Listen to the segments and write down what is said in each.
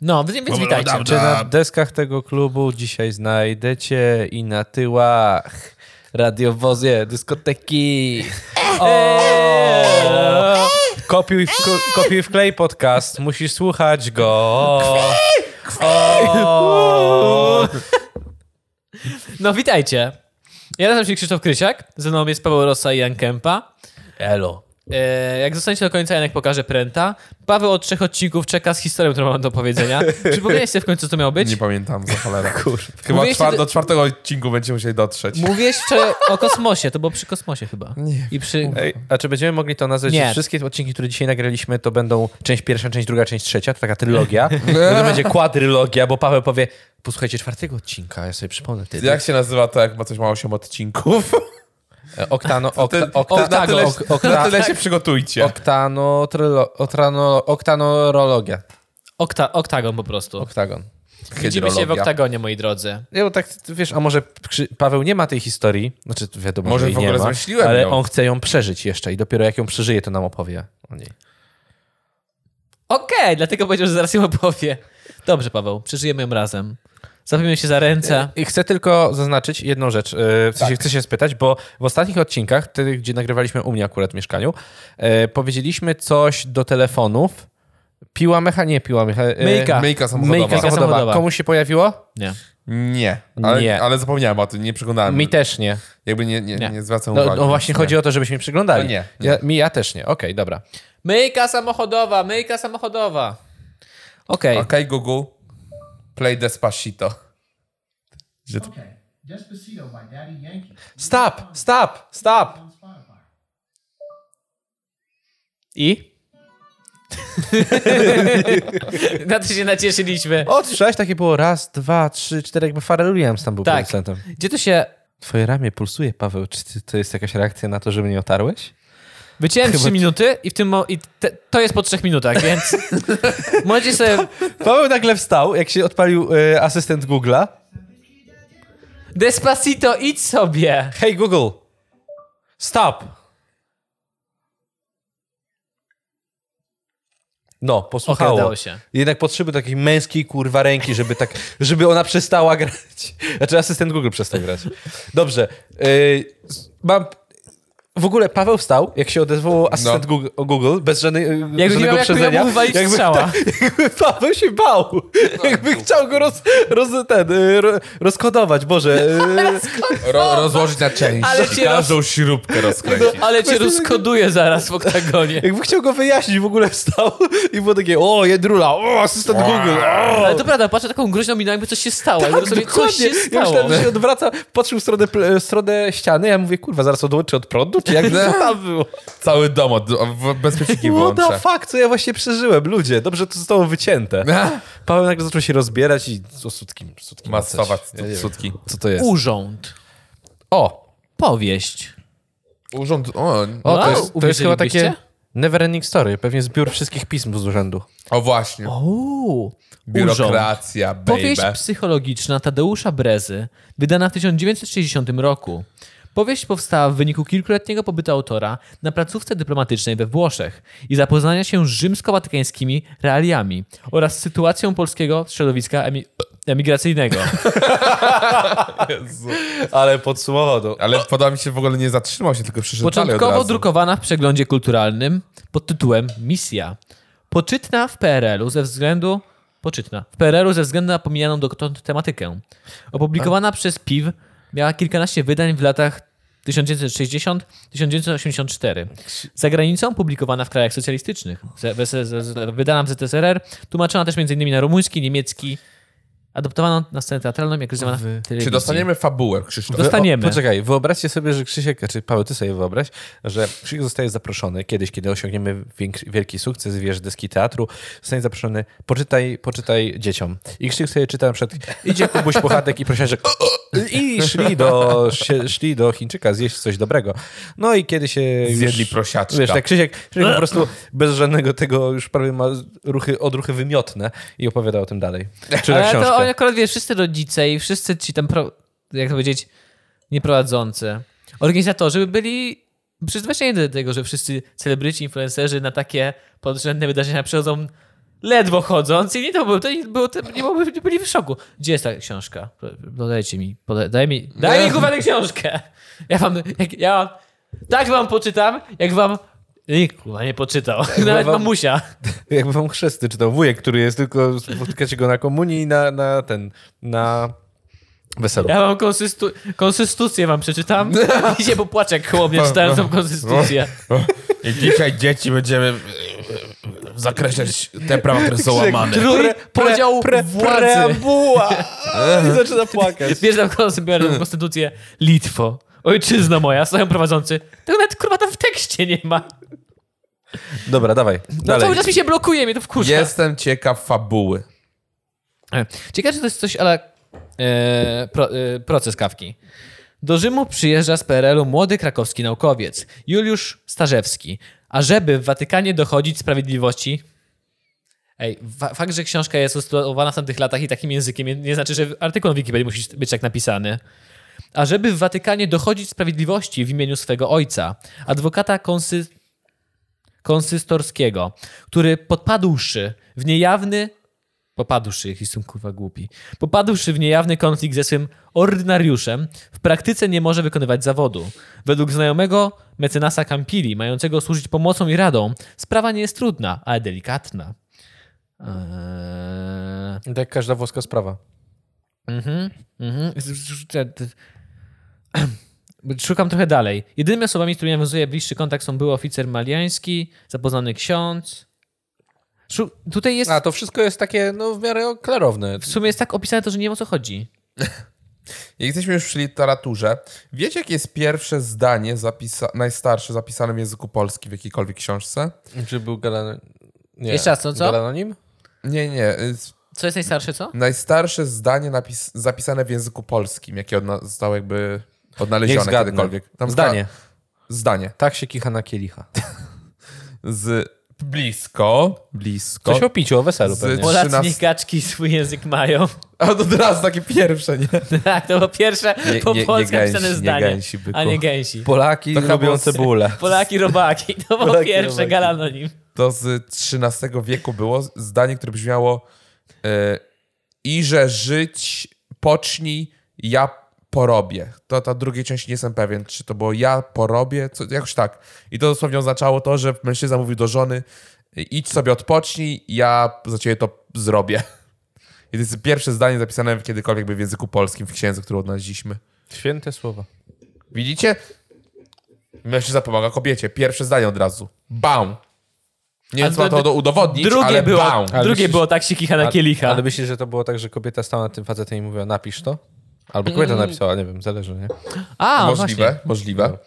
No, więc więc witajcie. Czy na deskach tego klubu dzisiaj znajdziecie i na tyłach radiowozie, dyskoteki. O! Kopiuj w, kopiuj w klej podcast, musisz słuchać go. O! No, witajcie. Ja nazywam się Krzysztof Krysiak, ze mną jest Paweł Rosa i Jan Kępa. Elo. E, jak zostaniecie do końca, Janek pokaże pręta. Paweł od trzech odcinków czeka z historią, którą mam do powiedzenia. Przypomnieliście w końcu, co to miało być? Nie pamiętam, za cholera. Chyba czwar- do czwartego odcinku będziemy musieli dotrzeć. Mówiłeś wczoraj o kosmosie, to było przy kosmosie chyba. Nie. I przy... Ej, a czy będziemy mogli to nazwać, Nie. że wszystkie odcinki, które dzisiaj nagraliśmy, to będą część pierwsza, część druga, część trzecia? To taka trylogia. to będzie kwadrylogia, bo Paweł powie, posłuchajcie czwartego odcinka, ja sobie przypomnę wtedy. Jak się nazywa to, jak ma coś ma 8 odcinków? E, Oktano, okta, Ty- okta, na, tyle, ok- okta, na tyle się przygotujcie. oktano, trylo, otrano, oktanorologia. Okta, oktagon po prostu. Oktagon. Widzimy się w oktagonie, moi drodzy. Nie, bo tak, wiesz, a może Paweł nie ma tej historii, znaczy wiadomo, Może że jej w ogóle nie ma, zmyśliłem ale ją. on chce ją przeżyć jeszcze i dopiero jak ją przeżyje, to nam opowie o niej. Okej, dlatego powiedział, że zaraz ją opowie. Dobrze, Paweł, przeżyjemy ją razem. Zapijmy się za ręce. I chcę tylko zaznaczyć jedną rzecz. e, W sensie chcę się spytać, bo w ostatnich odcinkach, gdzie nagrywaliśmy u mnie akurat w mieszkaniu, e, powiedzieliśmy coś do telefonów. Piła mecha, nie piła mecha. e, Myjka. Myjka samochodowa. Myjka samochodowa. Komuś się pojawiło? Nie. Nie. Ale, Nie. ale zapomniałem o tym, nie przyglądałem. Mi też nie. Jakby nie, nie, Nie. nie. zwracam No, uwagi. no właśnie Nie. chodzi o to, żebyśmy przyglądali. No nie, nie. Ja, mi ja też nie. Okej, dobra. Myjka samochodowa, myjka samochodowa. Okej. Okej, Google. Play Despacito. Że to... Okay, Despacito by Daddy Yankee Stop! Stop! Stop! I? Na to się nacieszyliśmy. O, słyszałeś? Takie było raz, dwa, trzy, cztery, jakby Pharrell Williams tam był Tak. producentem. Gdzie to się... Twoje ramię pulsuje, Paweł. Czy ty, to jest jakaś reakcja na to, że mnie otarłeś? Wyciąłem Chyba- trzy minuty i w tym i te, to jest po trzech minutach, więc możecie sobie... Paweł nagle wstał, jak się odpalił e, asystent Google'a. Despacito, idź sobie! Hey Google, stop! No, posłuchało. Okej, udało się. Jednak potrzeby takiej męskiej kurwa ręki, żeby tak, żeby ona przestała grać. Znaczy asystent Google przestał grać. Dobrze. Yy, mam... W ogóle Paweł wstał, jak się odezwał asystent No. Google, Google, bez żadnej, yy, Jakby nie żadnego miał jak tu uprzedzenia. ją wywalić strzała. jakby Paweł się bał. Jakby chciał go roz, roz, ten, ro, rozkodować. Boże. Yy, Ro, rozłożyć na części. Ale cię Każdą śrubkę rozkręcić. Ale cię rozkoduje zaraz w oktagonie. jakby chciał go wyjaśnić, w ogóle wstał i było takie, o, jedrula, o, asystent Google, o. Ale to prawda, patrzę taką groźną miną, jakby coś się stało. Tak, jakby sobie coś się Ja stało. myślałem, że się odwraca, patrzył w stronę, w stronę ściany, ja mówię, kurwa, zaraz odłączy od prądu, czy jak to tam było? Cały dom od, w bezpieczniki What the fuck, co ja właśnie przeżyłem, ludzie, dobrze to zostało wycięte. Paweł nagle zaczął się rozbierać i o sutkim, sutkim nie wiem, sutki. Co to jest? Urząd. O, Powieść. Urząd... O, o to, Wow, jest, to jest chyba takie neverending story, pewnie zbiór wszystkich pism z urzędu. o właśnie. Urząd. Biurokracja, baby. Powieść psychologiczna Tadeusza Brezy, wydana w 1960 roku. Powieść powstała w wyniku kilkuletniego pobytu autora na placówce dyplomatycznej we Włoszech i zapoznania się z rzymsko-watykańskimi realiami oraz sytuacją polskiego środowiska emi- emigracyjnego. Ale podsumował to. Ale podoba mi się, w ogóle nie zatrzymał się, tylko przyszedł Początkowo drukowana w przeglądzie kulturalnym pod tytułem Misja. Poczytna w PRL-u ze względu. Poczytna. W PRL-u ze względu na pomijaną dotąd tematykę. Opublikowana przez PIW miała kilkanaście wydań w latach 1960-1984. Za granicą publikowana w krajach socjalistycznych. Wydana w ZSRR, tłumaczona też m.in. na rumuński, niemiecki, adoptowana na scenę teatralną, jak realizowana w telewizji. Czy dostaniemy fabułę, Krzysztof? Dosta- Dostaniemy. O, poczekaj, wyobraźcie sobie, że Krzysiek, czy Paweł, ty sobie wyobraź, że Krzysiek zostaje zaproszony kiedyś, kiedy osiągniemy wielki sukces, wiesz, deski teatru, zostanie zaproszony, poczytaj, poczytaj dzieciom. I Krzysiek sobie czyta na przykład, idzie Kubuś Puchatek i prosiaczek i szli do, szli do Chińczyka zjeść coś dobrego. No i kiedy się Zjedli już, prosiaczka. Wiesz, tak Krzysiek, Krzysiek po prostu bez żadnego tego już prawie ma ruchy, odruchy wymiotne i opowiada o tym dalej. Czyta książkę. Oni akurat, wiesz, wszyscy rodzice i wszyscy ci tam, pro, jak to powiedzieć, nieprowadzący, organizatorzy by byli przyzwyczajeni do tego, że wszyscy celebryci, influencerzy na takie podrzędne wydarzenia przychodzą ledwo chodząc i nie to było, to nie, było, to nie było, byli w szoku. Gdzie jest ta książka? Podajcie mi, poda, daj mi, daj mi kurwa tę książkę. Ja wam, jak, ja wam, tak wam poczytam, jak wam nikt kurwa nie poczytał. Nawet wam- mamusia. Jakby wam chrzesty czytał wujek, który jest tylko, spotykacie go na komunii i na, na ten, na weselu. Ja wam konsystu, konstytucję wam przeczytam i się popłaczę, jak chłopie czytałem tą konstytucję. I dzisiaj dzieci będziemy zakreślać te prawa, które są łamane. Trój podział władzy. Preambuła! I zaczyna płakać. Wiesz, tam sobie konstytucję Litwo. Ojczyzno moja, stoją prowadzący. Tego nawet kurwa tam w tekście nie ma. Dobra, dawaj. No Dalej. cały czas mi się blokuje, mnie to wkurza. Jestem ciekaw fabuły. E, Ciekawe, czy to jest coś, ale e, pro, e, proces kawki. Do Rzymu przyjeżdża z PRL-u młody krakowski naukowiec, Juliusz Starzewski. A żeby w Watykanie dochodzić sprawiedliwości... Ej, fa- fakt, że książka jest usytuowana w tamtych latach i takim językiem, nie, nie znaczy, że artykuł na Wikipedii musi być tak napisany. A żeby w Watykanie dochodzić sprawiedliwości w imieniu swego ojca, adwokata konsy... konsystorskiego, który podpadłszy w niejawny popadłszy, jak jestem kurwa głupi, popadłszy w niejawny konflikt ze swym ordynariuszem, w praktyce nie może wykonywać zawodu. Według znajomego mecenasa Campili, mającego służyć pomocą i radą, sprawa nie jest trudna, ale delikatna. Eee... Tak jak każda włoska sprawa. Mhm, mhm. Szukam trochę dalej. Jedynymi osobami, z którymi nawiązuje bliższy kontakt są były oficer maliański, zapoznany ksiądz. Szu- Tutaj jest... A to wszystko jest takie, no w miarę klarowne. W sumie jest tak opisane to, że nie wiem o co chodzi. Jak jesteśmy już przy literaturze, wiecie jakie jest pierwsze zdanie, zapisa- najstarsze zapisane w języku polskim w jakiejkolwiek książce? Czy był Galan... Nie. Jeszcze raz, co, co? Galanonim? Nie, nie. y, Co jest najstarsze, co? Najstarsze zdanie napis- zapisane w języku polskim, jakie odna- zostało jakby odnalezione kiedykolwiek. Tam Zdanie. Zdanie. Tak się kicha na kielicha. Z blisko, blisko. Coś o piciu, o weselu Z- pewnie. Polacy 13 niech kaczki swój język mają. A to teraz takie pierwsze, nie? tak, to było pierwsze Nie- po nie- nie polsku napisane nie zdanie. gęsi, byku. a nie gęsi. Polaki To było- cebulę. Polaki robaki. To było Polaki pierwsze robaki. galanonim. To z XIII wieku było zdanie, które brzmiało e, i że żyć pocznij, ja porobię. To ta drugiej części nie jestem pewien, czy to było ja porobię, co, jakoś tak. I to dosłownie oznaczało to, że mężczyzna mówił do żony idź sobie odpocznij, ja za ciebie to zrobię. I to jest pierwsze zdanie zapisane kiedykolwiek by w języku polskim w księdze, którą odnaleźliśmy. Święte słowa. Widzicie? Mężczyzna pomaga kobiecie. Pierwsze zdanie od razu. Bam! Nie wiem, co to udowodnić, Drugie, ale było, bam! Ale drugie myślisz- było tak się kicha na kielicha. Ale myślisz, że to było tak, że kobieta stała nad tym facetem i mówiła napisz to? Albo kobieta napisała, nie wiem, zależy, nie? A, Możliwe, właśnie. możliwe.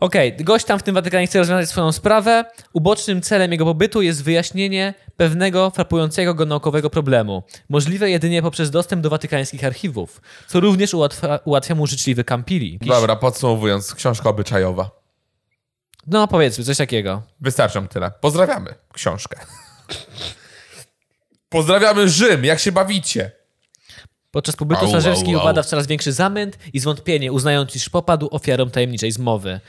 Okej, gość tam w tym Watykanie chce rozwiązać swoją sprawę. Ubocznym celem jego pobytu jest wyjaśnienie pewnego frapującego go naukowego problemu. Możliwe jedynie poprzez dostęp do watykańskich archiwów, co również ułatwia, ułatwia mu życzliwy Campili. Jakiś- Dobra, podsumowując, książka obyczajowa. No powiedzmy, coś takiego. Wystarczy nam tyle. Pozdrawiamy książkę. Pozdrawiamy Rzym, jak się bawicie? Podczas pobytu Au, Starzewski au, au. upada w coraz większy zamęt i zwątpienie, uznając, iż popadł ofiarą tajemniczej zmowy.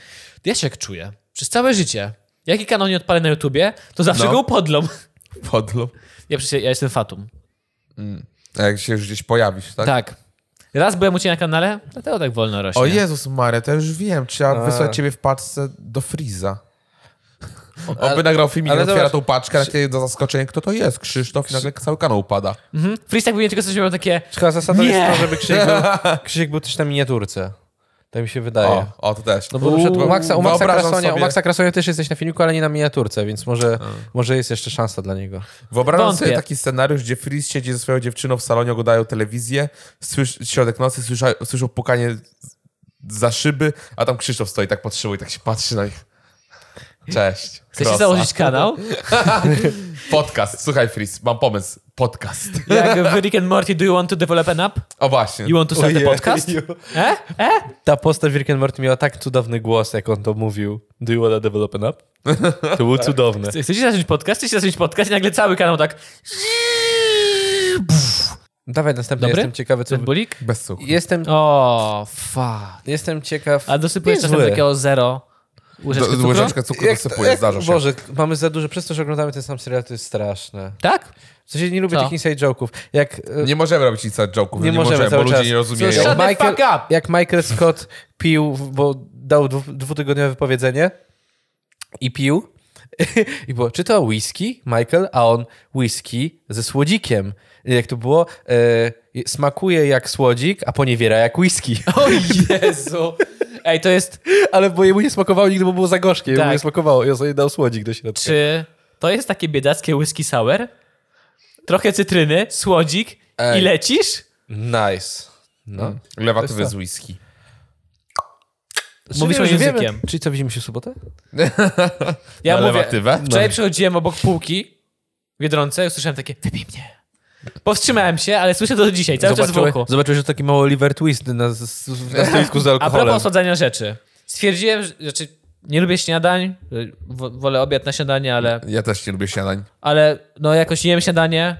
Ja się jak czuję. Przez całe życie. Jaki kanon nie odpalę na YouTubie, to zawsze No. go upodlą. Podlub. Ja, przecież, ja jestem Fatum. A jak się już gdzieś pojawisz, tak? Tak. Raz byłem u Ciebie na kanale, dlatego tak wolno rośnie. O Jezus Mary, to już wiem. Trzeba A. wysłać ciebie w paczce do Friza. On by nagrał film i ale otwiera zobacz, tą paczkę, takie do zaskoczenia, kto to jest? Krzysztof i nagle cały kanał upada. Mhm. Freestyle powinien tylko coś miał takie... Chyba zasadą Nie. jest to, żeby Krzysiek był, Krzysiek był też na miniaturce. Tak mi się wydaje. O, o, to też. No bo u, u, Maxa, u, Maxa Krasonia, u Maxa Krasonia też jesteś na filmiku, ale nie na miniaturce, więc może, może jest jeszcze szansa dla niego. Wyobrażam Wątpię. sobie taki scenariusz, gdzie Freeze siedzi ze swoją dziewczyną w salonie, oglądają telewizję, słysz, środek nocy, słysza, słyszą pukanie za szyby, a tam Krzysztof stoi tak pod szybą i tak się patrzy na nich. Cześć. Chcecie Krosa. założyć kanał? Podcast. Słuchaj, Freeze, mam pomysł. Podcast. Jak w Rick and Morty, do you want to develop an app? O właśnie. You want to start a podcast? E? E? Ta postać w Rick and Morty miała tak cudowny głos, jak on to mówił. Do you wanna develop an app? To było cudowne. Chcecie zacząć podcast? Chcecie zacząć podcast? I nagle cały kanał tak... Dawaj następny, Dobry? jestem ciekawy, co... Bez cukru. Jestem, O, fuck. jestem ciekaw... A dosypuję Jest czasem zły. takiego zero. Łyżeczkę cukru? Łyżeczkę cukru dosypuję, zdarza się. Boże, mamy za dużo, przez to, że oglądamy ten sam serial, to jest straszne. Tak? W sensie nie lubię Co? tych inside joke'ów. Jak, e, Nie możemy robić inside joke'ów, Nie nie, możemy możemy, bo ludzie nie rozumieją. Shut the Michael, fuck up! jak Michael Scott pił, bo dał dwu, dwutygodniowe wypowiedzenie i pił. I było, czy to whisky, Michael? A on, whisky ze słodzikiem. Jak to było? E, smakuje jak słodzik, a poniewiera jak whisky. O Jezu! Ej, to jest... Ale bo jemu nie smakowało nigdy, bo było za gorzkie. Jemu Tak. nie smakowało i on sobie dał słodzik do środka. Czy to jest takie biedackie whisky sour? Trochę cytryny, słodzik i Ej. lecisz? Nice. No. Lewatywy To z whisky. Mówisz Czyli już wiemy- językiem. Czyli co, widzimy się w sobotę? Ja Na mówię, lewatywę? wczoraj przechodziłem obok półki w Biedronce i usłyszałem takie, wypij mnie. Powstrzymałem się, ale słyszę to do dzisiaj, cały czas w Zobaczyłeś, uchu. zobaczyłeś, że taki mały Oliver Twist na, z- na stoisku z A alkoholem. propos osadzania rzeczy. Stwierdziłem, że znaczy, nie lubię śniadań, wo- wolę obiad na śniadanie, ale, Ja też nie lubię śniadań. ale no jakoś jem śniadanie.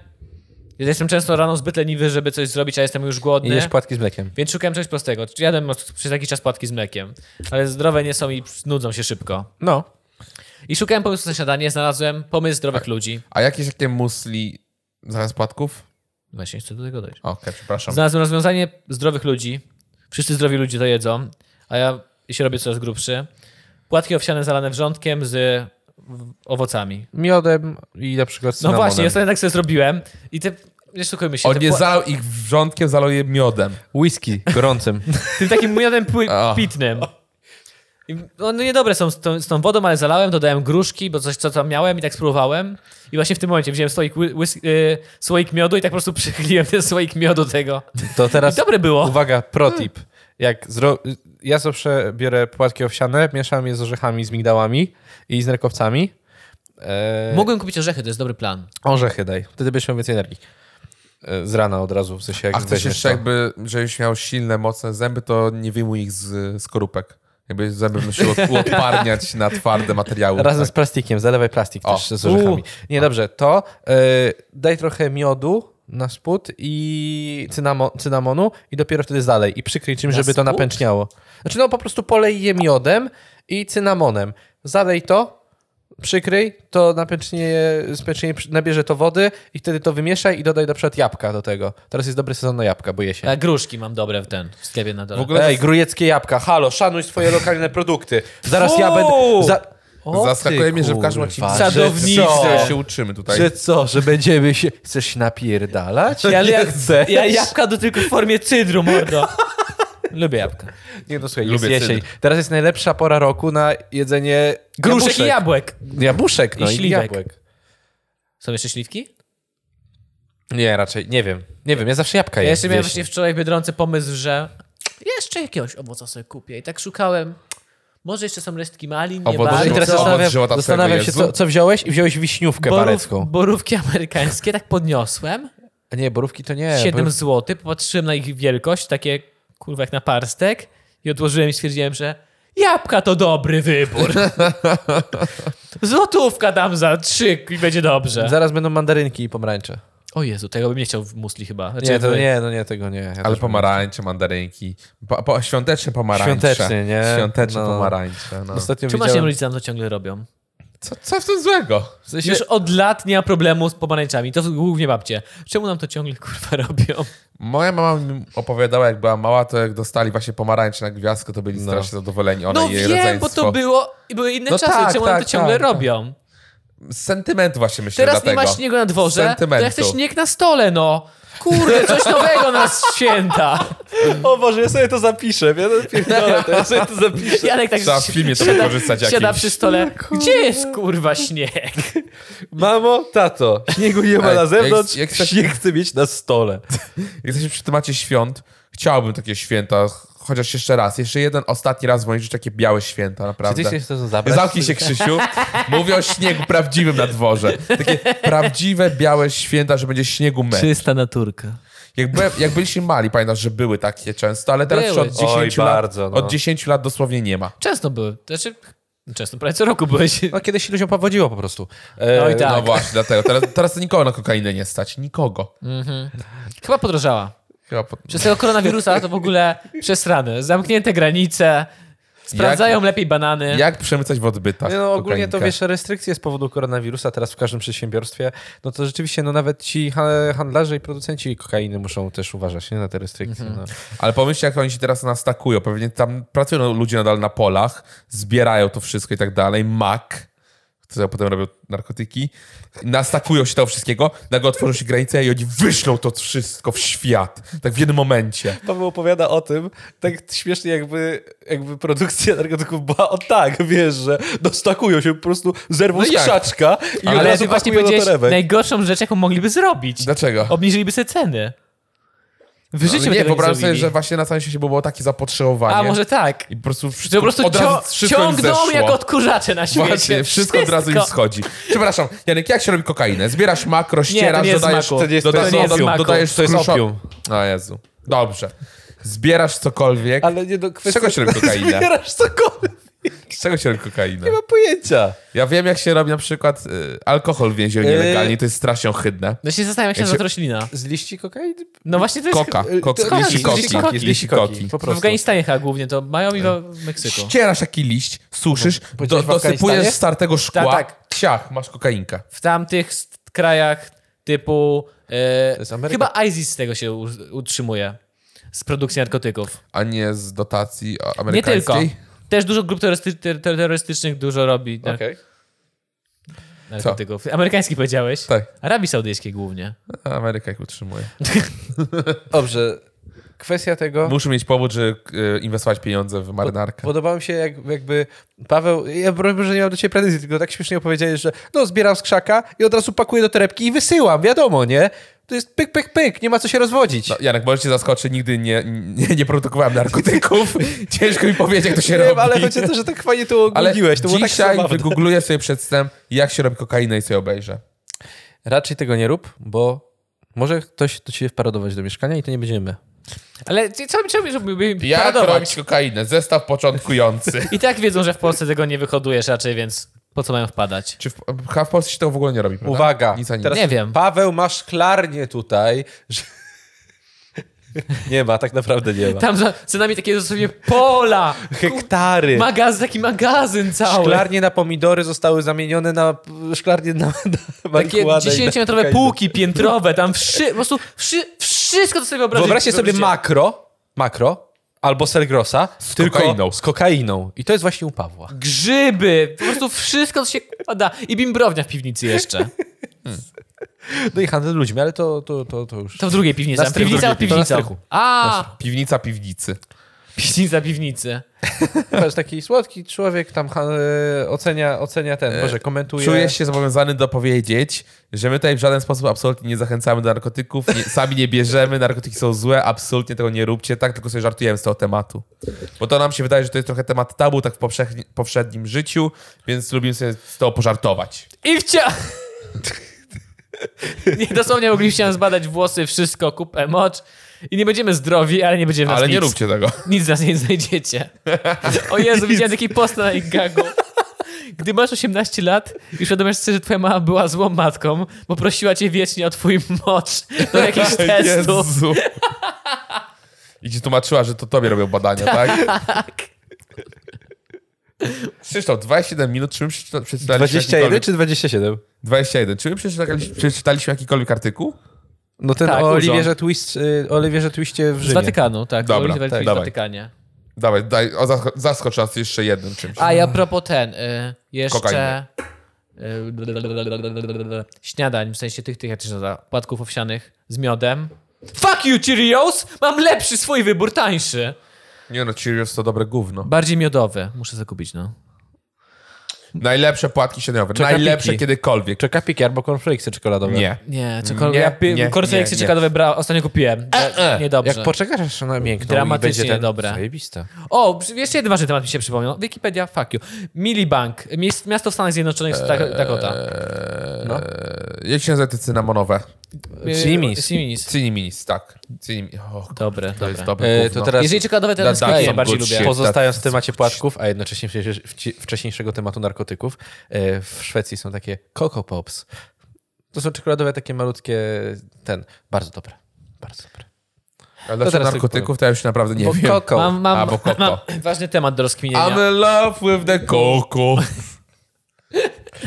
Jestem często rano zbyt leniwy, żeby coś zrobić, a jestem już I głodny. jesz płatki z mlekiem. Więc szukałem czegoś prostego. Jadłem przez jakiś czas płatki z mlekiem, ale zdrowe nie są i nudzą się szybko. No. I szukałem pomysłu na śniadanie, znalazłem pomysł zdrowych ludzi. A jakieś takie musli zamiast płatków? Właśnie chcę do tego dojść. Okej, przepraszam. Znalazłem rozwiązanie zdrowych ludzi. Wszyscy zdrowi ludzie to jedzą, a ja się robię coraz grubszy. Płatki owsiane zalane wrzątkiem z owocami. Miodem i na przykład No cynamonem. właśnie, ja sobie tak sobie zrobiłem i te... Nie szukajmy się. On nie zalał ich wrzątkiem, zalał je miodem. Whisky gorącym. Tym takim miodem pitnym. I, no, no niedobre są z tą, z tą wodą, ale zalałem, dodałem gruszki, bo coś co tam miałem i tak spróbowałem. I właśnie w tym momencie wziąłem słoik, ły- łys- y, słoik miodu i tak po prostu przychyliłem ten słoik miodu tego. To I teraz dobre było. uwaga, protip. Jak zro... Ja zawsze biorę płatki owsiane, mieszam je z orzechami, z migdałami i z nerkowcami. Eee, Mogłem kupić orzechy, to jest dobry plan. Orzechy daj, wtedy będziesz miał więcej energii. E, Z rana od razu, w sensie jak A chcesz jeszcze to. jakby, żebyś miał silne, mocne zęby, to nie wyjmuj ich z skorupek. Jakby zęby muszą od- uodparniać na twarde materiały. Razem z tak. plastikiem, zalewaj plastik O. też z orzechami. Nie, dobrze, to e, daj trochę miodu na spód i cynamo, cynamonu i dopiero wtedy zalej i przykryj czymś, Na żeby to spód? napęczniało. Znaczy no po prostu polej je miodem i cynamonem. Zalej to, przykryj, to napęcznieje, spęcznieje, nabierze to wody i wtedy to wymieszaj i dodaj na przykład jabłka do tego. Teraz jest dobry sezon na jabłka, boję się. A gruszki mam dobre w ten, w sklepie na dole. W ogóle Ej, grujeckie jabłka, halo, szanuj swoje lokalne produkty. Zaraz ja Fu! będę... Za... O, Zaskakuje mnie, że w każdym odcinku że Sadownicy. co? się uczymy tutaj. Że co, że będziemy się... Chcesz się napierdalać? Ja, ja, chcesz? ja jabłka do tylko w formie cydru, mordo. Lubię jabłka. Nie no słuchaj, Lubię jest jesień. cydr. Teraz jest najlepsza pora roku na jedzenie Gruszek jabłuszek. i jabłek. Jabłuszek, no I i, jabłek. Są jeszcze śliwki? Nie, raczej, nie wiem. Nie wiem, ja zawsze jabłka Ja jem. jeszcze miałem właśnie wczoraj w Biedronce pomysł, że jeszcze jakiegoś owoca sobie kupię. I tak szukałem. Może jeszcze są resztki malin, nie No i bardzo. teraz zastanawiam, zastanawiam się, co, co wziąłeś i wziąłeś wiśniówkę Borów, barecką. borówki amerykańskie tak podniosłem. A Nie, borówki to nie. 7 borów... zł. Popatrzyłem na ich wielkość, takie kurwa jak na parstek. I odłożyłem i stwierdziłem, że jabłka to dobry wybór. Złotówka dam za trzy i będzie dobrze. Zaraz będą mandarynki i pomarańcze. O Jezu, tego bym nie chciał w musli chyba. Znaczy, Nie, to nie, no nie, tego nie. Ja Ale pomarańcze, mandarynki. Po, po, świąteczne pomarańcze. Świątecznie, nie? Świąteczne No. pomarańcze. No. Ostatnio nasi widziałem... rodzice nam to ciągle robią? Co, co w tym złego? W sensie, Już od lat nie ma problemu z pomarańczami. To głównie babcie. Czemu nam to ciągle kurwa robią? Moja mama mi opowiadała, jak była mała, to jak dostali właśnie pomarańcze na gwiazdkę, to byli No. strasznie zadowoleni. Ona No i jej wiem, rodzeństwo. bo to było i były inne No czasy. tak, Czemu nam tak, to ciągle tak, tak. robią? Sentymentu właśnie myślę Teraz nie dlatego. ma śniegu na dworze, to Sentymentu. ja chcę śnieg na stole, no. Kurde, coś nowego na święta. O Boże, ja sobie to zapiszę. Ja to pierdolę, to ja sobie to zapiszę. Janek tak Trzeba w filmie to siada- wykorzystać Siada jakimś. przy stole. Gdzie jest kurwa śnieg? Mamo, tato, śniegu nie ma na jak- zewnątrz, jak chcesz- śnieg chcę mieć na stole. Jak jesteśmy przy temacie świąt, chciałbym takie święta, chociaż jeszcze raz, jeszcze jeden ostatni raz w moim życiu takie białe święta, Czy naprawdę. ty chcesz to zabrać? Zamknij się, Krzysiu. Mówię o śniegu prawdziwym na dworze. Takie prawdziwe, białe święta, że będzie śniegu mecz. Czysta naturka. Jak, byłem, jak byliśmy mali, pamiętasz, że były takie często, ale teraz już od 10, Oj, lat, bardzo, no. od 10 lat dosłownie nie ma. Często były. Znaczy, często, prawie co roku byłeś. No kiedyś się ludziom powodziło po prostu. E, No i tak. No właśnie, dlatego. Teraz, teraz nikogo na kokainę nie stać. Nikogo. Chyba podrożała. Chyba po... Przez tego koronawirusa to w ogóle przesrane. Zamknięte granice. Sprawdzają lepiej banany. Jak przemycać w odbytach no ogólnie to kokainkę? wiesz, restrykcje z powodu koronawirusa teraz w każdym przedsiębiorstwie, no to rzeczywiście no nawet ci ha- handlarze i producenci kokainy muszą też uważać nie, na te restrykcje. No. Ale pomyślcie, jak oni się teraz nastakują. Pewnie tam pracują ludzie nadal na polach, zbierają to wszystko i tak dalej. Mak, co potem robią narkotyki. Nastakują się tego wszystkiego, nagle otworzą się granice i oni wyślą to wszystko w świat. Tak w jednym momencie. Paweł opowiada o tym, tak śmiesznie jakby, jakby produkcja narkotyków była o tak, wiesz, że dostakują się po prostu, zerwą No z jak? krzaczka i od Ale razu ty właśnie powiedziałeś najgorszą rzecz, jaką mogliby zrobić. Dlaczego? Obniżyliby sobie ceny. W życiu Ale by nie, wyobrażam sobie, że właśnie na całym świecie było takie zapotrzebowanie. A może tak. I po prostu wszystko, po prostu od razu wszystko ciągną jak odkurzacze na świecie. Właśnie, wszystko, od razu im schodzi. Przepraszam, Janek, jak się robi kokainę? Zbierasz makro, ścierasz, nie dodajesz... To nie jest- doda- to nie jest. Dodajesz To jest opium. O Jezu. Dobrze. Zbierasz cokolwiek. Ale nie do kwestii... Z czego się robi kokainę? Zbierasz cokolwiek, Z czego się robi kokainę? nie mam pojęcia. Ja wiem, jak się robi na przykład y, alkohol w więzieniu Yy. nielegalnie, to jest strasznie ohydne. No się zastanawiam, jak się Jak nazywa się- roślina. Z liści kokainy? No właśnie to jest... Koka. y, Kok, to- liści z koki. liści koki. Liści koki. Po W prostu. Afganistanie chyba głównie to mają i w Meksyku. Ścierasz taki liść, suszysz, do, powiedziałeś w Afganistanie? dosypujesz startego szkła, Tak, tak. ciach, masz kokainkę. W tamtych krajach typu... E, jest Ameryka. chyba ISIS z tego się u- utrzymuje. Z produkcji narkotyków. A nie z dotacji o, Nie amerykańskiej? tylko. Też dużo grup terrorysty- ter- terrorystycznych dużo robi nar- Okej. narkotyków. Amerykańskich powiedziałeś? Tak. Arabii Saudyjskiej głównie. Ameryka ich utrzymuje. Dobrze. Kwestia tego... Muszę mieć powód, żeby y, inwestować pieniądze w marynarkę. Podobało mi się jak, jakby Paweł, ja broń Boże nie mam do ciebie pretensji, tylko tak śmiesznie opowiedziałeś, że no zbieram z krzaka i od razu pakuję do torebki i wysyłam, wiadomo, nie? To jest pyk, pyk, pyk, nie ma co się rozwodzić. No, Janek, może cię zaskoczy, nigdy nie, nie, nie produkowałem narkotyków. Ciężko mi powiedzieć, jak to się nie robi. wiem, ale chodzi o to, że tak fajnie to ogólniłeś, to tak dzisiaj zabawne. wygoogluję sobie przedstęp, jak się robi kokainę i sobie obejrzę. Raczej tego nie rób, bo może ktoś do ciebie wparodować do mieszkania i to nie będziemy my. Ale co mi żeby Jak paradować? robić kokainę? Zestaw początkujący. I tak wiedzą, że w Polsce tego nie wyhodujesz raczej, więc po co mają wpadać? Czy w, chyba w Polsce się tego w ogóle nie robi, prawda? Uwaga, Nic teraz Nie wiem. Paweł ma szklarnię tutaj. Że... nie ma, tak naprawdę nie ma. Tam za, za nami takie dosłownie pola, Hektary. magaz, taki magazyn cały. Szklarnie na pomidory zostały zamienione na szklarnie na, na Takie marihuanę i na 10-metrowe kokainę. półki piętrowe, tam wszy, po prostu wszy, wszystko to sobie wyobrazić. Wyobraźcie sobie makro, makro albo Selgrosa, z tylko kokainą. z kokainą. I to jest właśnie u Pawła. Grzyby, po prostu wszystko, co się da. I bimbrownia w piwnicy jeszcze. No i handel ludźmi, ale to, to, to, to już... To w drugiej piwnicy. Piwnica piwnicą. strychu. A, Piwnica piwnicy. Piwnica piwnicy. Patrz, taki słodki człowiek tam e, ocenia, ocenia ten, może komentuje. Czuję się zobowiązany dopowiedzieć, że my tutaj w żaden sposób absolutnie nie zachęcamy do narkotyków, nie, sami nie bierzemy, narkotyki są złe, absolutnie tego nie róbcie, tak tylko sobie żartujemy z tego tematu. Bo to nam się wydaje, że to jest trochę temat tabu tak w powszechni- powszednim życiu, więc lubimy sobie z tego pożartować. I wcia... Nie, dosłownie mogliście zbadać włosy, wszystko, kupę, mocz. I nie będziemy zdrowi, ale nie będziemy w nas Ale nie nic. róbcie tego. Nic z nas nie znajdziecie. O Jezu, widziałem taki post na ich gagu. Gdy masz 18 lat i uświadamiasz sobie, że twoja mama była złą matką, bo prosiła cię wiecznie o twój mocz do jakichś testów. Jezu. I ci tłumaczyła, że to tobie robią badania, tak? Krzysztof, 27 minut, czy my przeczyta- przeczytaliśmy 21 jakikolwiek... czy 27? 21. Czy my przeczytaliśmy, przeczytaliśmy jakikolwiek artykuł? No ten Tak, o urząd. Olivierze, Twist, y, Oliwierze Twiście w Z Rzymie. Watykanu, tak. Dobra, Oliver tak, Twist w dawaj. Watykanie. Dawaj, daj, o, zasko- zaskocz nas jeszcze jednym czymś. A i a propos ten, y, jeszcze... Kokainy. y, śniadań, w sensie tych, tych, jak to się nazywa, płatków owsianych z miodem. Fuck you, Cheerios! Mam lepszy swój wybór, tańszy. Nie no, Cheerios to dobre gówno. Bardziej miodowy. Muszę zakupić, no. Najlepsze płatki śniadaniowe. Najlepsze kiedykolwiek. Czekapiki albo cornflakesy czekoladowe. Nie. Nie, czekol- Nie, ja py- nie, kornflakesy nie, nie. czekoladowe bra- ostatnio kupiłem. e. Niedobrze. Jak poczekasz, aż ona miękną Dramatycznie i będzie ten... dobre. Zajebiste. O, jeszcze jeden ważny temat mi się przypomniał. Wikipedia, fuck you. Millibank, mies- miasto w Stanach Zjednoczonych, Dak- Dakota. No. Jak się nazywa te cynamonowe? Cinnaminis. Cinnaminis. Ciniminis, tak. Ciniminis. O, Dobre, to jest dobre. dobre E, to teraz Jeżeli czekoladowe, to Da- ten da- sklepie some bardziej good lubię. Pozostając w temacie płatków, a jednocześnie wcześniejszego tematu narkotyków, e, w Szwecji są takie Coco Pops. To są czekoladowe takie malutkie, ten, bardzo dobre. Bardzo dobre. Ale teraz narkotyków to ja już naprawdę nie Bo wiem. koko. Mam, mam, Albo koko. mam ważny temat do rozkminienia. I'm in love with the coco.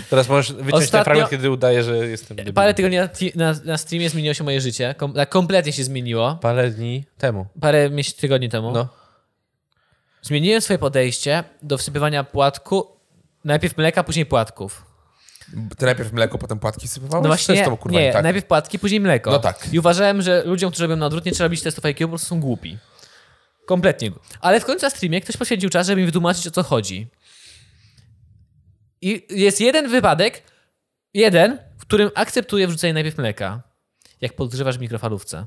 Teraz możesz wyciąć ten Ostatnio- fragment, kiedy udaje, że jestem debilem. Parę tygodni na, na, na streamie zmieniło się moje życie. Kom, tak kompletnie się zmieniło. Parę dni temu. Parę miesięcy, tygodni temu. No. Zmieniłem swoje podejście do wsypywania płatku. Najpierw mleka, później płatków. Ty najpierw mleko, potem płatki sypywałeś? No właśnie, to, kurwa, nie, tak. najpierw płatki, później mleko. No tak. I uważałem, że ludziom, którzy robią na odwrót, nie trzeba robić testów IQ, po prostu są głupi. Kompletnie. Ale w końcu na streamie ktoś poświęcił czas, żeby mi wytłumaczyć, o co chodzi. I jest jeden wypadek, jeden, w którym akceptuję wrzucenie najpierw mleka. Jak podgrzewasz w mikrofalówce.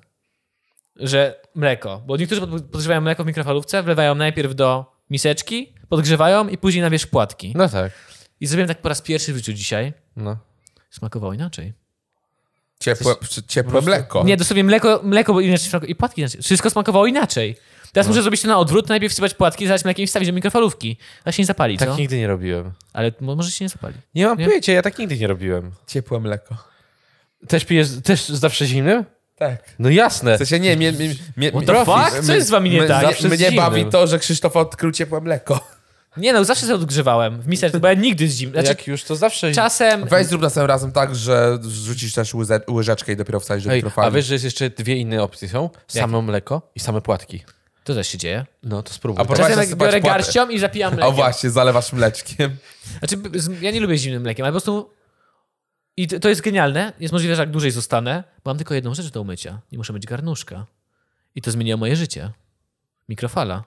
Że mleko. Bo niektórzy pod- podgrzewają mleko w mikrofalówce, wlewają najpierw do miseczki, podgrzewają i później na wierzch płatki. No tak. I zrobiłem tak po raz pierwszy w życiu dzisiaj. No. Smakowało inaczej. Ciepłe, ciepłe mleko. Nie, dosłownie mleko, mleko było inaczej smakowało i płatki inaczej. Wszystko smakowało inaczej. Teraz muszę zrobić to na odwrót, najpierw wsypać płatki, zalać mlekiem i wstawić do mikrofalówki. A się nie zapali, Tak co? nigdy nie robiłem. Ale mo- może się nie zapali. Nie mam Nie? pojęcia, ja tak nigdy nie robiłem. Ciepłe mleko. Też pijesz, też zawsze zimnym? Tak. No jasne. W sensie nie, mnie, mnie, mnie, What the fuck? Co jest z wami nie tak? Zawsze Mnie zimnym. bawi to, że Krzysztof odkrył ciepłe mleko. Nie no, zawsze sobie odgrzewałem w miseczce, bo ja nigdy z zim. Znaczy, Jak już, to zawsze... czasem... Weź zrób następnym razem tak, że rzucisz też łyze, łyżeczkę i dopiero wsadzisz do Ej, mikrofali. a wiesz, że jest jeszcze dwie inne opcje są? Same mleko i same płatki. To też się dzieje. No to spróbuj. A Czasem jak biorę płatę. garścią i zapijam O mlekiem. właśnie, zalewasz mleczkiem. Znaczy, ja nie lubię zimnym mlekiem, ale po prostu... I to to jest genialne. Jest możliwe, że jak dłużej zostanę, bo mam tylko jedną rzecz do umycia. Nie muszę mieć garnuszka. I to zmieniło moje życie. Mikrofala.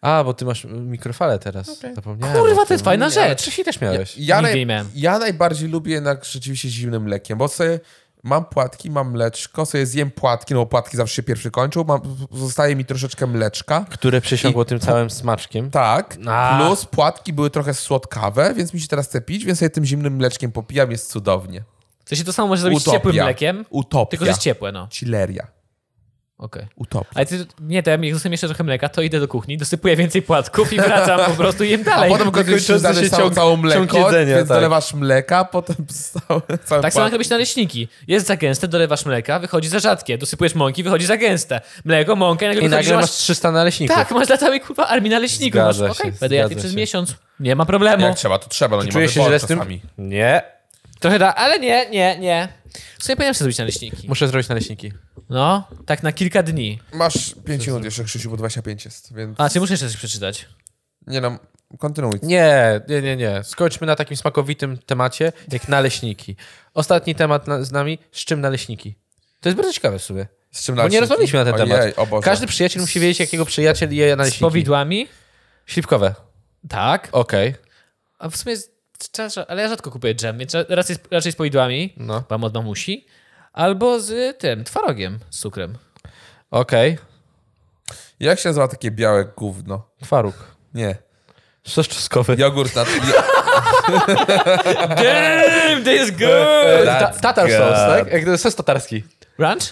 A, bo ty masz mikrofalę teraz. Zapomniałem. Kurwa, to jest fajna rzecz. Wcześniej też miałeś. Ja, Nigdy naj, nie miałem. ja najbardziej lubię jednak rzeczywiście zimnym mlekiem, bo sobie mam płatki, mam mleczko, sobie zjem płatki, no bo płatki zawsze się pierwszy kończą, mam, zostaje mi troszeczkę mleczka. Które przysiągło I- tym całym smaczkiem. Tak, A. plus płatki były trochę słodkawe, więc mi się teraz chce pić, więc sobie tym zimnym mleczkiem popijam, jest cudownie. W sensie to samo może zrobić z Utopia. ciepłym mlekiem, Utopia. tylko że jest ciepłe, no. Chilleria. Okej. Utopia. Ale ty, nie, to ja jak zostawiam jeszcze trochę mleka, to idę do kuchni, dosypuję więcej płatków i wracam po prostu i jem dalej. A potem zadać się całą, ciąg- całą mleko, jedzenia, więc tak. dolewasz mleka, potem całe, całe Tak samo jak robisz naleśniki. Jest za gęste, dolewasz mleka, wychodzi za rzadkie. Dosypujesz mąki, wychodzi za gęste. Mleko, mąka i nagle masz... masz 300 naleśników. Tak, masz dla całej kurwa armii naleśników. Okej, się, będę jadł przez miesiąc. Nie ma problemu. Jak trzeba, to trzeba, no nie ma Czuję się źle z tym? czasami. Nie. Trochę da, ale nie, nie, nie. W sumie powinienem sobie zrobić naleśniki. Muszę zrobić naleśniki. No, tak na kilka dni. Masz 5 minut jeszcze, Krzysiu, bo 25 jest, więc... A, czy muszę jeszcze coś przeczytać? Nie no, kontynuuj. Nie, nie, nie, nie. Skończmy na takim smakowitym temacie, jak naleśniki. Ostatni temat na, z nami, z czym naleśniki? To jest bardzo ciekawe w sumie. Z czym Bo nie naleśniki? rozmawialiśmy na ten Ojej, temat. O Boże. Każdy przyjaciel musi wiedzieć, jakiego przyjaciel je Z naleśniki. powidłami? Śliwkowe. Tak. Okej. A w sumie, jest- czas- ale ja rzadko kupuję dżem, więc raz jest, raczej z powidłami, No. mam od mamusi, albo z tym, twarogiem, z cukrem. Okej. Jak się nazywa takie białe gówno? Twaróg. Nie. Sos czosnkowy. Jogurt na... Damn, that is good! Ta, tatar sos, tak? Jak sos tatarski. Ranch?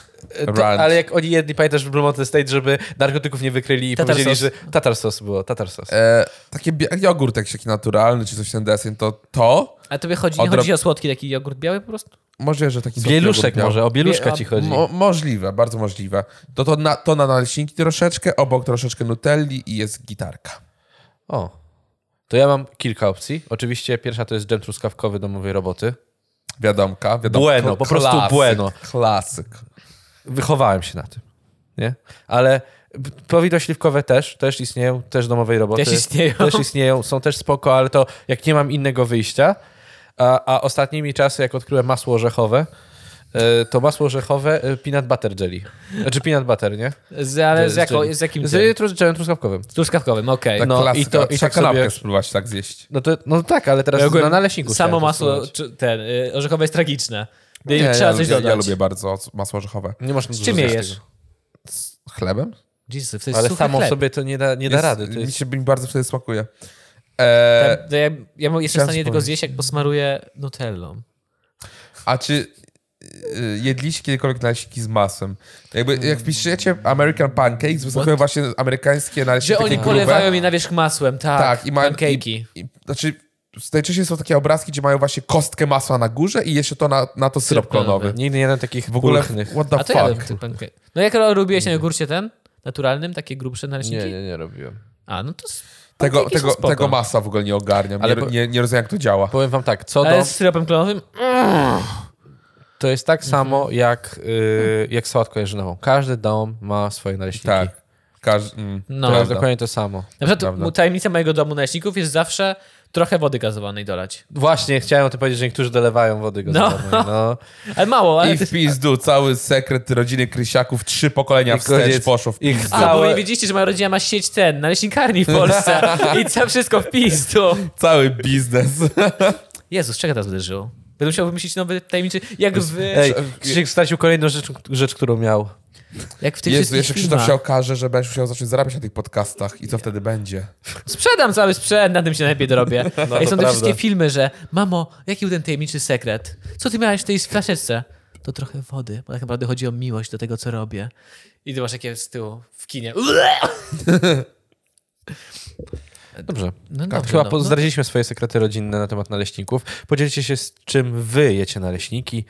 To, Ranch. ale jak oni jedli, pamiętasz w Blue Mountain State, żeby narkotyków nie wykryli i Tatar powiedzieli, sos. że tatar sos było, tatar sos. E, takie bia- jogurt jakiś taki naturalny, czy coś ten deseń, to to... A tobie chodzi, nie Odrob- chodzi o słodki taki jogurt biały po prostu? Może, że taki Bieluszek może, o bieluszka Nie, ci chodzi. Mo- możliwe, bardzo możliwe. To, to, na, to na naleśniki troszeczkę, obok troszeczkę nutelli i jest gitarka. O. To ja mam kilka opcji. Oczywiście pierwsza to jest dżem truskawkowy domowej roboty. Wiadomka, wiadomka. Bueno, po prostu bueno. Klasyk. Wychowałem się na tym. Nie? Ale powidła śliwkowe też, też istnieją, też domowej roboty. Też istnieją. Też istnieją, są też spoko, ale to jak nie mam innego wyjścia. A, a ostatnimi czasy, jak odkryłem masło orzechowe, to masło orzechowe e, peanut butter jelly. Znaczy peanut butter, nie? Z, ale z, Z jako, z jakim? Z trus- dżemem truskawkowym. Z truskawkowym, okej. Tak No, klasyk. i to- i tak sobie- spróbować tak zjeść. No, to, no tak, ale teraz Ja na naleśniku Samo masło, ten, y, orzechowe jest tragiczne. Nie, Trzeba ja, coś ja, dodać. ja lubię bardzo masło orzechowe. Nie masz Z czym je jesz? Chlebem? Jesus, to jest Ale samo chleb. sobie to nie da, nie da Jest- rady. To Mi jest... się mi bardzo wtedy smakuje. E, To ja, ja mo- jestem w stanie wspomnieć. zjeść, jak posmaruję nutellą. a czy jedliście kiedykolwiek naleśniki z masłem? Jakby, jak wpiszecie American Pancakes, wyskakują właśnie amerykańskie naleśniki Że oni grube. polewają je na wierzch masłem, tak. Tak, i mają... Pancake'i. I, i, znaczy, najczęściej są takie obrazki, gdzie mają właśnie kostkę masła na górze i jeszcze to na, na to syrop klonowy. Nigdy nie jadłem takich W ogóle, pulchnych. what the A to fuck? pancake. No jak robiłeś na jogurcie ten? Naturalnym? Takie grubsze naleśniki? Nie, nie, nie robiłem. A, no to... Tego, tego, tego masła w ogóle nie ogarniam. Ale nie, po- nie, nie rozumiem, jak to działa. Powiem wam tak, co Ale do... z syropem klonowym? To jest tak samo jak, y, jak jarzynową. Każdy dom ma swoje naleśniki. Tak. Każ... Mm, No. To jest dokładnie to samo. Na przykład Prawda. tajemnica mojego domu naleśników jest zawsze trochę wody gazowanej dolać. Właśnie, chciałem o tym powiedzieć, że niektórzy dolewają wody gazowanej. No. Ale mało, ale... I w pizdu, cały sekret rodziny Krysiaków, trzy pokolenia I wstecz koniec. poszło w Ich pizdu. A, bo nie wiedzieliście, że moja rodzina ma sieć ten, naleśnikarni w Polsce i co wszystko w pizdu. Cały biznes. Jezus, czego teraz żył? Będę musiał wymyślić nowy tajemniczy... Jak w, Ej, Krzysiek stracił kolejną rzecz, rzecz, którą miał. jak w tych Jezu, jeszcze Krzysztof się okaże, że będziesz musiał zacząć zarabiać na tych podcastach i co wtedy będzie? Sprzedam cały sprzęt, na tym się najlepiej dorobię. No, Jak są te wszystkie filmy, że mamo, jaki był ten tajemniczy sekret? Co ty miałeś w tej flaszeczce? To trochę wody, bo tak naprawdę chodzi o miłość do tego, co robię. I ty masz takie z tyłu w kinie. Dobrze. No dobrze, Chyba no. no. No. zdradziliśmy swoje sekrety rodzinne na temat naleśników. Podzielcie się z czym wy jecie naleśniki.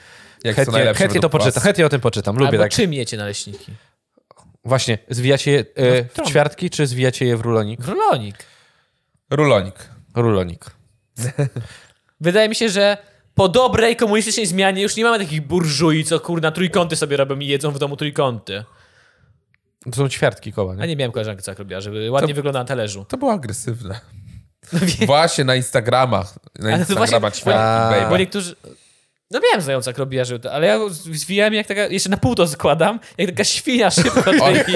Jak Chętnie, chętnie to poczytam, chętnie o tym poczytam. Lubię Albo tak. czym jecie naleśniki? Właśnie, zwijacie je e, No, w trąb. ćwiartki, czy zwijacie je w rulonik? W rulonik. Rulonik. Rulonik. Wydaje mi się, że po dobrej komunistycznej zmianie już nie mamy takich burżui, co kurna trójkąty sobie robią i jedzą w domu trójkąty. To są ćwiartki koła, A nie? nie miałem koleżanki, co tak robiła, żeby ładnie wyglądała na talerzu. To było agresywne. No, wie- Właśnie na Instagramach. Na Ale to Instagrama właśnie- ćwiartki, A. baby. Bo niektórzy... No miałem znająca, jak robiła, że to, ale ja zwijałem jak taka, jeszcze na pół to składam, jak taka świnia szybko to je.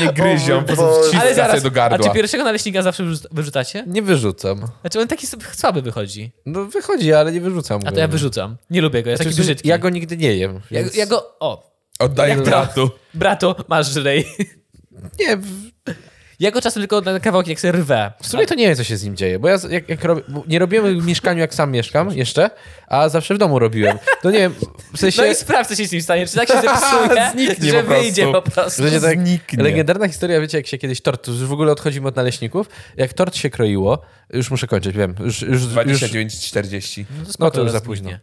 Nie gryzią, po prostu Ale zaraz, do a gardła. czy pierwszego naleśnika zawsze wyrzuc- wyrzucacie? Nie wyrzucam. Znaczy on taki sobie słaby wychodzi. No wychodzi, ale nie wyrzucam A to ja wyrzucam. Nie lubię go, jest taki Znaczy, brzydki. Ja go nigdy nie jem. Ja, Więc... ja go... O, Oddaję Jak to? bratu. brato, masz żrej. Nie, w... Ja go czasem tylko na kawałki jak sobie rwę. w sumie to nie wiem, co się z nim dzieje, bo ja z- jak, jak robię, bo nie robiłem w mieszkaniu, jak sam mieszkam jeszcze, a zawsze w domu robiłem. To nie wiem, w sensie... No i sprawdź, co się z nim stanie. Czy tak się zepsuje, Zniknie że po prostu. wyjdzie po prostu. Że nie tak, Zniknie. legendarna historia, wiecie, jak się kiedyś tort, już w ogóle odchodzimy od naleśników, jak tort się kroiło, już muszę kończyć, wiem, już, już, już 29,40. no to już za późno. E,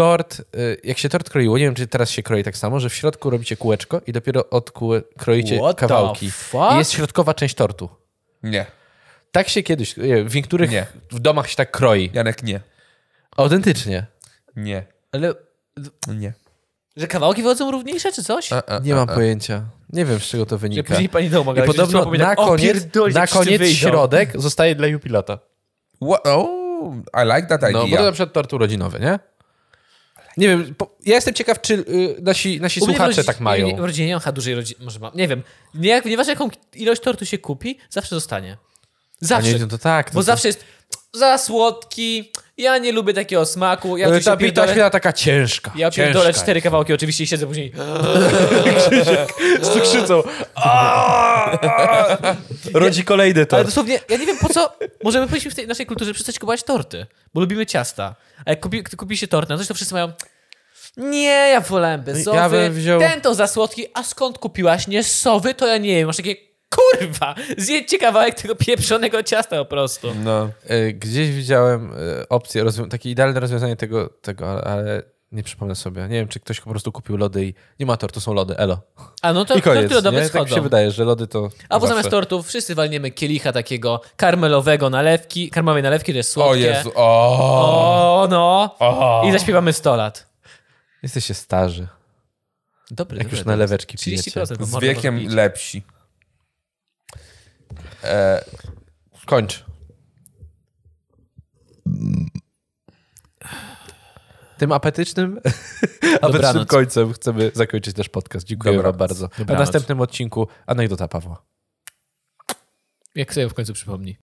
tort, e, jak się tort kroiło, nie wiem, czy teraz się kroi tak samo, że w środku robicie kółeczko i dopiero od kółe kroicie What the kawałki. fuck? I jest środkowa część tortu. Nie. Tak się kiedyś, nie, w niektórych Nie. w domach się tak kroi. Janek, nie. Autentycznie. Nie. Ale, Nie. że kawałki wychodzą równiejsze, czy coś? A, a, Nie a, mam a. pojęcia. Nie wiem, z czego to Że wynika. później pani domu I podobno na koniec, na koniec środek zostaje dla jupilata. What? Oh, I like that idea. No, bo to na przykład tort urodzinowy, nie? Nie wiem, po, ja jestem ciekaw, czy y, nasi, nasi słuchacze tak mają. W rodzinie nie mam dużej rodziny, może mam, nie wiem. Nie, jak, nieważne jaką ilość tortu się kupi, zawsze zostanie. A Zawsze. nie, no to tak. Bo to, zawsze jest za słodki, ja nie lubię takiego smaku, ja oczywiście ta bita pierdolę, chwila taka ciężka. ja ciężka pierdolę jest. cztery kawałki oczywiście i siedzę później. Z cukrzycą. Rodzi kolejny Ale tort. dosłownie, ja nie wiem po co, możemy powiedzieć w tej naszej kulturze przestać kupować torty, bo lubimy ciasta. A jak kupi, kupi się tort na coś, to wszyscy mają nie, ja wolałem Ja bym wziął- ten to za słodki, a skąd kupiłaś nie sowy, to ja nie wiem. Masz takie, kurwa, zjedźcie kawałek tego pieprzonego ciasta po prostu. No. Y, Gdzieś widziałem y, opcję, takie idealne rozwiązanie tego, tego, ale- nie przypomnę sobie. Nie wiem, czy ktoś po prostu kupił lody i nie ma tortu, są lody, elo. A no to I koniec, torty lodowe? Tak schodzą. mi się wydaje, że lody to Albo zawsze. zamiast tortów wszyscy walniemy kielicha takiego karmelowego nalewki, karmelowej nalewki, to jest O słodkie. Jezu, o. O, no. o. I zaśpiewamy 100 lat. Jesteście starzy, Dobry, jak dobry, już naleweczki pijecie. 30% bo Z wiekiem lepsi. E, kończ. Tym apetycznym, apetycznym Dobranoc. końcem chcemy zakończyć też podcast. Dziękuję Dobranoc. wam bardzo. A w Dobranoc. następnym odcinku anegdota Pawła. Jak sobie w końcu przypomni.